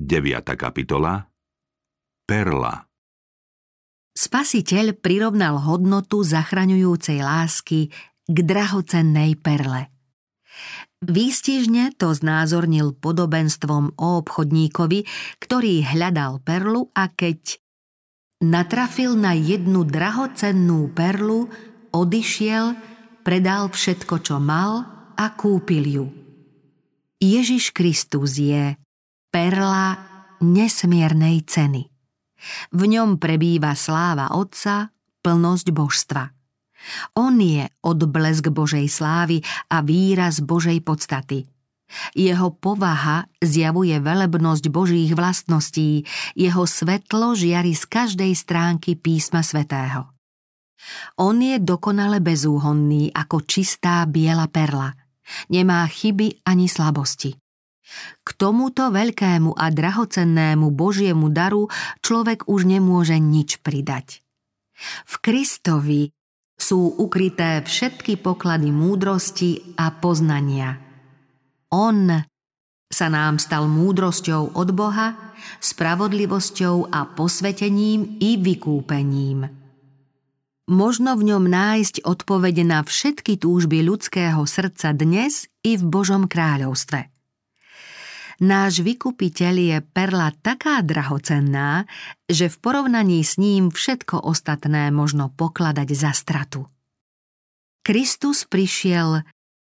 9. kapitola Perla Spasiteľ prirovnal hodnotu zachraňujúcej lásky k drahocennej perle. Výstižne to znázornil podobenstvom o obchodníkovi, ktorý hľadal perlu a keď natrafil na jednu drahocennú perlu, odišiel, predal všetko, čo mal a kúpil ju. Ježiš Kristus je perla nesmiernej ceny. V ňom prebýva sláva Otca, plnosť božstva. On je odblesk Božej slávy a výraz Božej podstaty. Jeho povaha zjavuje velebnosť Božích vlastností, jeho svetlo žiari z každej stránky písma svätého. On je dokonale bezúhonný ako čistá biela perla. Nemá chyby ani slabosti. K tomuto veľkému a drahocennému Božiemu daru človek už nemôže nič pridať. V Kristovi sú ukryté všetky poklady múdrosti a poznania. On sa nám stal múdrosťou od Boha, spravodlivosťou a posvetením i vykúpením. Možno v ňom nájsť odpovede na všetky túžby ľudského srdca dnes i v Božom kráľovstve. Náš vykupiteľ je perla taká drahocenná, že v porovnaní s ním všetko ostatné možno pokladať za stratu. Kristus prišiel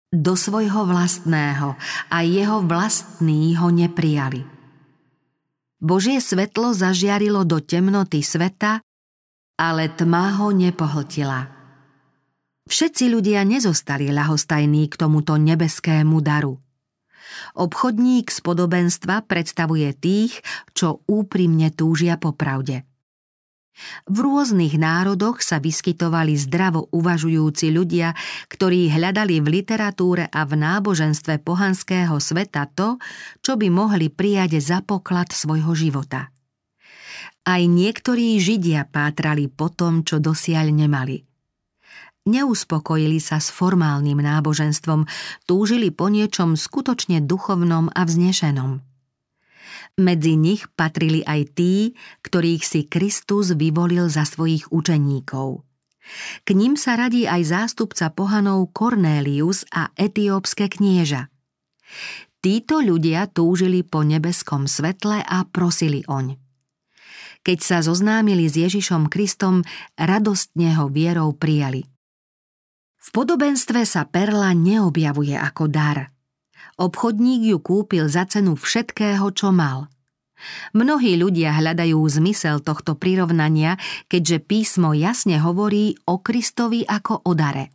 do svojho vlastného a jeho vlastní ho neprijali. Božie svetlo zažiarilo do temnoty sveta, ale tma ho nepohltila. Všetci ľudia nezostali ľahostajní k tomuto nebeskému daru – Obchodník z podobenstva predstavuje tých, čo úprimne túžia po pravde. V rôznych národoch sa vyskytovali zdravo uvažujúci ľudia, ktorí hľadali v literatúre a v náboženstve pohanského sveta to, čo by mohli prijať za poklad svojho života. Aj niektorí židia pátrali po tom, čo dosiaľ nemali – Neuspokojili sa s formálnym náboženstvom, túžili po niečom skutočne duchovnom a vznešenom. Medzi nich patrili aj tí, ktorých si Kristus vyvolil za svojich učeníkov. K ním sa radí aj zástupca pohanov Cornelius a etiópske knieža. Títo ľudia túžili po nebeskom svetle a prosili oň. Keď sa zoznámili s Ježišom Kristom, radostne ho vierou prijali – v podobenstve sa perla neobjavuje ako dar. Obchodník ju kúpil za cenu všetkého, čo mal. Mnohí ľudia hľadajú zmysel tohto prirovnania, keďže písmo jasne hovorí o Kristovi ako o dare.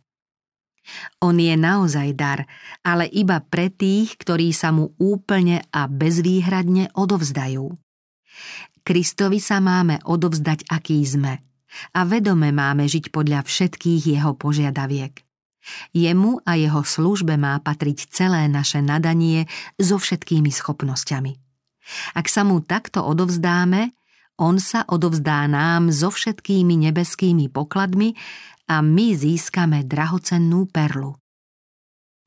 On je naozaj dar, ale iba pre tých, ktorí sa mu úplne a bezvýhradne odovzdajú. Kristovi sa máme odovzdať, aký sme – a vedome máme žiť podľa všetkých jeho požiadaviek. Jemu a jeho službe má patriť celé naše nadanie so všetkými schopnosťami. Ak sa mu takto odovzdáme, on sa odovzdá nám so všetkými nebeskými pokladmi a my získame drahocennú perlu.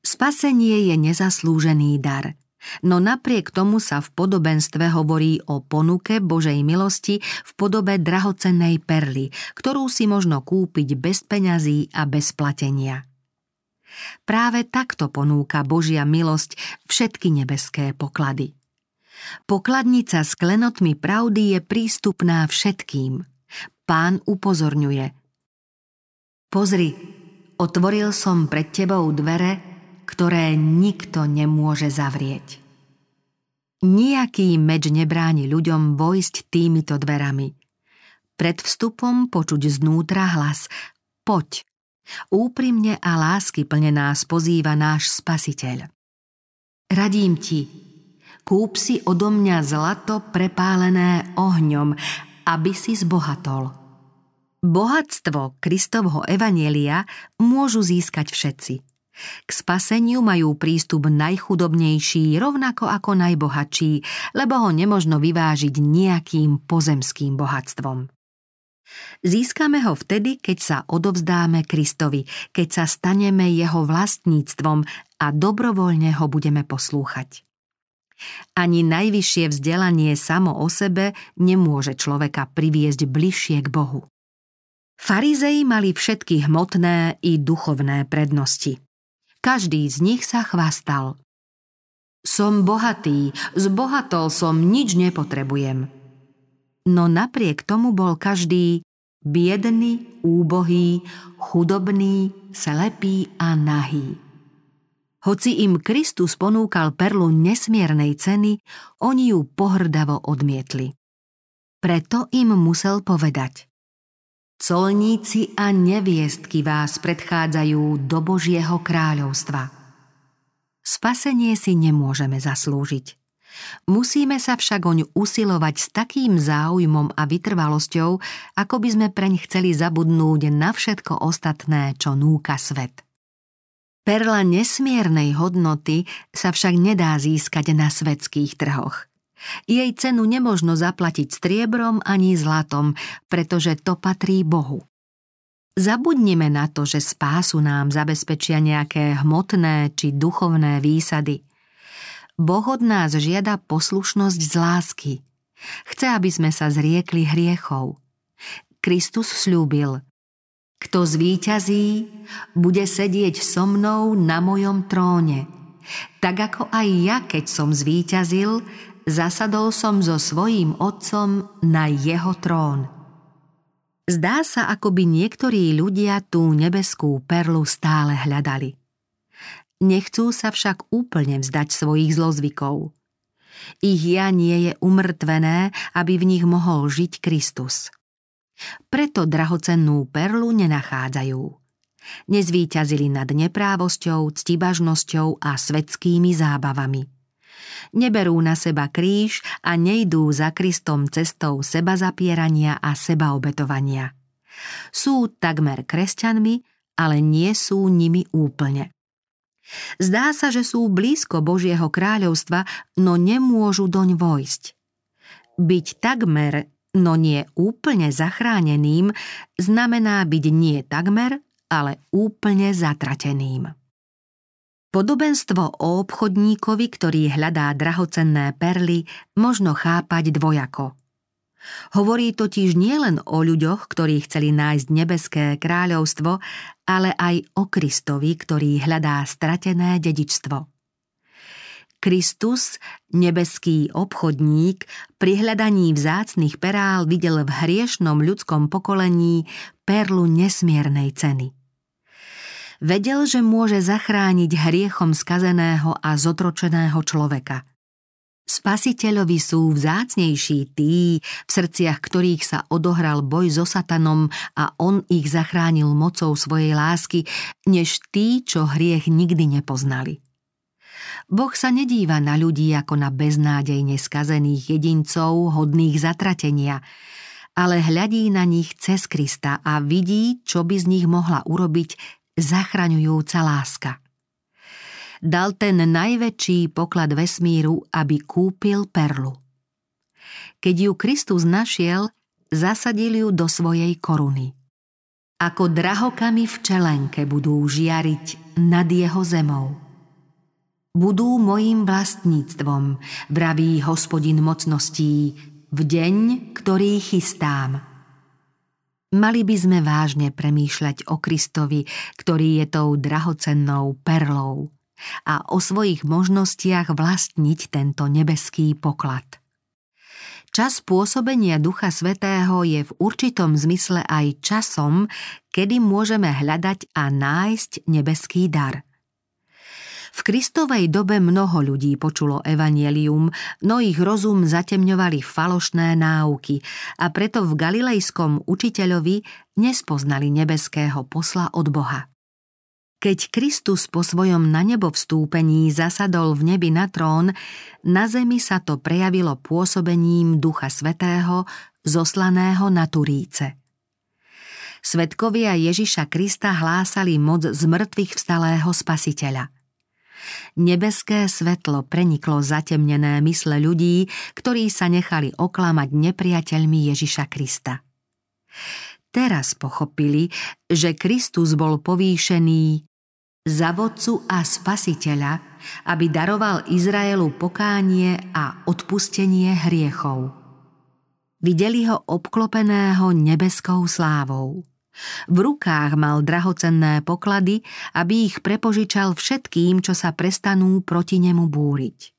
Spasenie je nezaslúžený dar – No napriek tomu sa v podobenstve hovorí o ponuke Božej milosti v podobe drahocennej perly, ktorú si možno kúpiť bez peňazí a bez platenia. Práve takto ponúka Božia milosť všetky nebeské poklady. Pokladnica s klenotmi pravdy je prístupná všetkým. Pán upozorňuje. Pozri, otvoril som pred tebou dvere, ktoré nikto nemôže zavrieť. Nijaký meč nebráni ľuďom vojsť týmito dverami. Pred vstupom počuť znútra hlas Poď! Úprimne a lásky plne nás pozýva náš spasiteľ. Radím ti, kúp si odo mňa zlato prepálené ohňom, aby si zbohatol. Bohatstvo Kristovho evanielia môžu získať všetci – k spaseniu majú prístup najchudobnejší rovnako ako najbohatší, lebo ho nemožno vyvážiť nejakým pozemským bohatstvom. Získame ho vtedy, keď sa odovzdáme Kristovi, keď sa staneme jeho vlastníctvom a dobrovoľne ho budeme poslúchať. Ani najvyššie vzdelanie samo o sebe nemôže človeka priviesť bližšie k Bohu. Farizei mali všetky hmotné i duchovné prednosti. Každý z nich sa chvastal. Som bohatý, zbohatol som, nič nepotrebujem. No napriek tomu bol každý biedný, úbohý, chudobný, slepý a nahý. Hoci im Kristus ponúkal perlu nesmiernej ceny, oni ju pohrdavo odmietli. Preto im musel povedať Colníci a neviestky vás predchádzajú do Božieho kráľovstva. Spasenie si nemôžeme zaslúžiť. Musíme sa však oň usilovať s takým záujmom a vytrvalosťou, ako by sme preň chceli zabudnúť na všetko ostatné, čo núka svet. Perla nesmiernej hodnoty sa však nedá získať na svetských trhoch. Jej cenu nemožno zaplatiť striebrom ani zlatom, pretože to patrí Bohu. Zabudnime na to, že spásu nám zabezpečia nejaké hmotné či duchovné výsady. Boh od nás žiada poslušnosť z lásky. Chce, aby sme sa zriekli hriechov. Kristus slúbil – kto zvíťazí, bude sedieť so mnou na mojom tróne. Tak ako aj ja, keď som zvíťazil, zasadol som so svojím otcom na jeho trón. Zdá sa, ako by niektorí ľudia tú nebeskú perlu stále hľadali. Nechcú sa však úplne vzdať svojich zlozvykov. Ich ja nie je umrtvené, aby v nich mohol žiť Kristus. Preto drahocennú perlu nenachádzajú. Nezvýťazili nad neprávosťou, ctibažnosťou a svetskými zábavami. Neberú na seba kríž a nejdú za Kristom cestou seba zapierania a sebaobetovania. Sú takmer kresťanmi, ale nie sú nimi úplne. Zdá sa, že sú blízko Božieho kráľovstva, no nemôžu doň vojsť. Byť takmer no nie úplne zachráneným, znamená byť nie takmer, ale úplne zatrateným. Podobenstvo o obchodníkovi, ktorý hľadá drahocenné perly, možno chápať dvojako. Hovorí totiž nielen o ľuďoch, ktorí chceli nájsť nebeské kráľovstvo, ale aj o Kristovi, ktorý hľadá stratené dedičstvo. Kristus, nebeský obchodník, pri hľadaní vzácných perál videl v hriešnom ľudskom pokolení perlu nesmiernej ceny. Vedel, že môže zachrániť hriechom skazeného a zotročeného človeka. Spasiteľovi sú vzácnejší tí, v srdciach ktorých sa odohral boj so satanom a on ich zachránil mocou svojej lásky, než tí, čo hriech nikdy nepoznali. Boh sa nedíva na ľudí ako na beznádejne skazených jedincov hodných zatratenia, ale hľadí na nich cez Krista a vidí, čo by z nich mohla urobiť zachraňujúca láska. Dal ten najväčší poklad vesmíru, aby kúpil perlu. Keď ju Kristus našiel, zasadil ju do svojej koruny. Ako drahokami v čelenke budú žiariť nad jeho zemou budú mojím vlastníctvom, vraví hospodin mocností, v deň, ktorý chystám. Mali by sme vážne premýšľať o Kristovi, ktorý je tou drahocennou perlou a o svojich možnostiach vlastniť tento nebeský poklad. Čas pôsobenia Ducha Svetého je v určitom zmysle aj časom, kedy môžeme hľadať a nájsť nebeský dar – v Kristovej dobe mnoho ľudí počulo evanielium, no ich rozum zatemňovali falošné náuky a preto v galilejskom učiteľovi nespoznali nebeského posla od Boha. Keď Kristus po svojom na nebo vstúpení zasadol v nebi na trón, na zemi sa to prejavilo pôsobením Ducha Svetého, zoslaného na Turíce. Svetkovia Ježiša Krista hlásali moc z mŕtvych vstalého spasiteľa. Nebeské svetlo preniklo zatemnené mysle ľudí, ktorí sa nechali oklamať nepriateľmi Ježiša Krista. Teraz pochopili, že Kristus bol povýšený za vodcu a spasiteľa, aby daroval Izraelu pokánie a odpustenie hriechov. Videli ho obklopeného nebeskou slávou. V rukách mal drahocenné poklady, aby ich prepožičal všetkým, čo sa prestanú proti nemu búriť.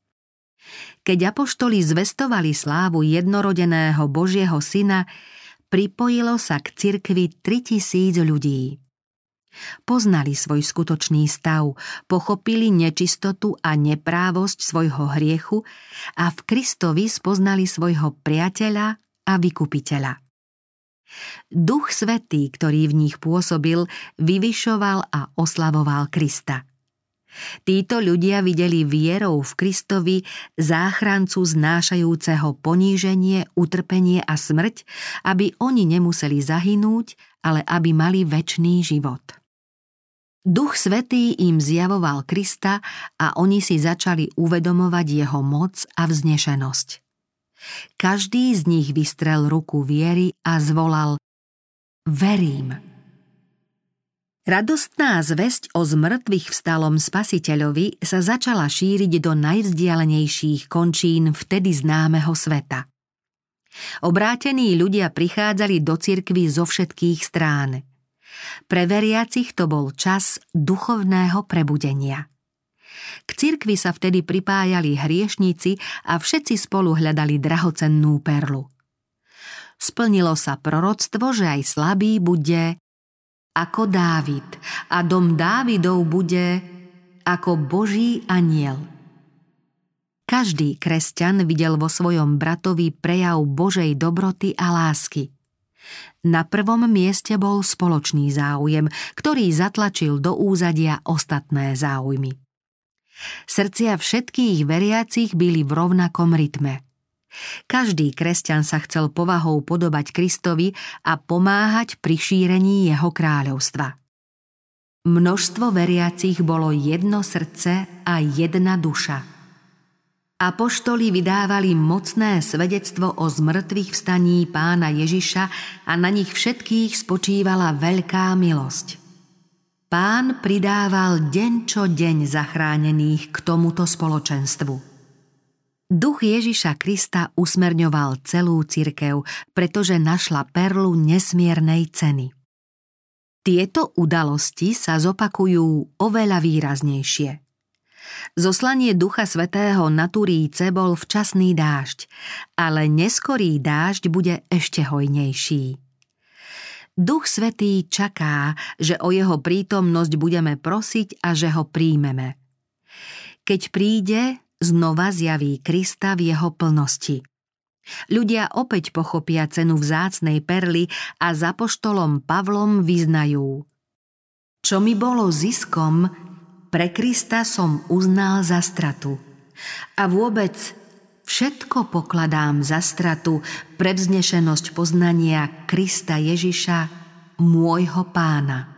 Keď apoštoli zvestovali slávu jednorodeného Božieho syna, pripojilo sa k cirkvi 3000 ľudí. Poznali svoj skutočný stav, pochopili nečistotu a neprávosť svojho hriechu a v Kristovi spoznali svojho priateľa a vykupiteľa. Duch Svetý, ktorý v nich pôsobil, vyvyšoval a oslavoval Krista. Títo ľudia videli vierou v Kristovi záchrancu znášajúceho poníženie, utrpenie a smrť, aby oni nemuseli zahynúť, ale aby mali väčší život. Duch Svetý im zjavoval Krista a oni si začali uvedomovať jeho moc a vznešenosť. Každý z nich vystrel ruku viery a zvolal Verím. Radostná zväzť o zmrtvých vstalom spasiteľovi sa začala šíriť do najvzdialenejších končín vtedy známeho sveta. Obrátení ľudia prichádzali do cirkvy zo všetkých strán. Pre veriacich to bol čas duchovného prebudenia. K cirkvi sa vtedy pripájali hriešníci a všetci spolu hľadali drahocennú perlu. Splnilo sa proroctvo, že aj slabý bude ako Dávid a dom Dávidov bude ako Boží aniel. Každý kresťan videl vo svojom bratovi prejav Božej dobroty a lásky. Na prvom mieste bol spoločný záujem, ktorý zatlačil do úzadia ostatné záujmy. Srdcia všetkých veriacich byli v rovnakom rytme. Každý kresťan sa chcel povahou podobať Kristovi a pomáhať pri šírení jeho kráľovstva. Množstvo veriacich bolo jedno srdce a jedna duša. Apoštoli vydávali mocné svedectvo o zmrtvých vstaní pána Ježiša a na nich všetkých spočívala veľká milosť. Pán pridával deň čo deň zachránených k tomuto spoločenstvu. Duch Ježiša Krista usmerňoval celú cirkev, pretože našla perlu nesmiernej ceny. Tieto udalosti sa zopakujú oveľa výraznejšie. Zoslanie Ducha Svetého na Turíce bol včasný dážď, ale neskorý dážď bude ešte hojnejší. Duch Svetý čaká, že o jeho prítomnosť budeme prosiť a že ho príjmeme. Keď príde, znova zjaví Krista v jeho plnosti. Ľudia opäť pochopia cenu vzácnej perly a za poštolom Pavlom vyznajú. Čo mi bolo ziskom, pre Krista som uznal za stratu. A vôbec Všetko pokladám za stratu pre vznešenosť poznania Krista Ježiša, môjho pána.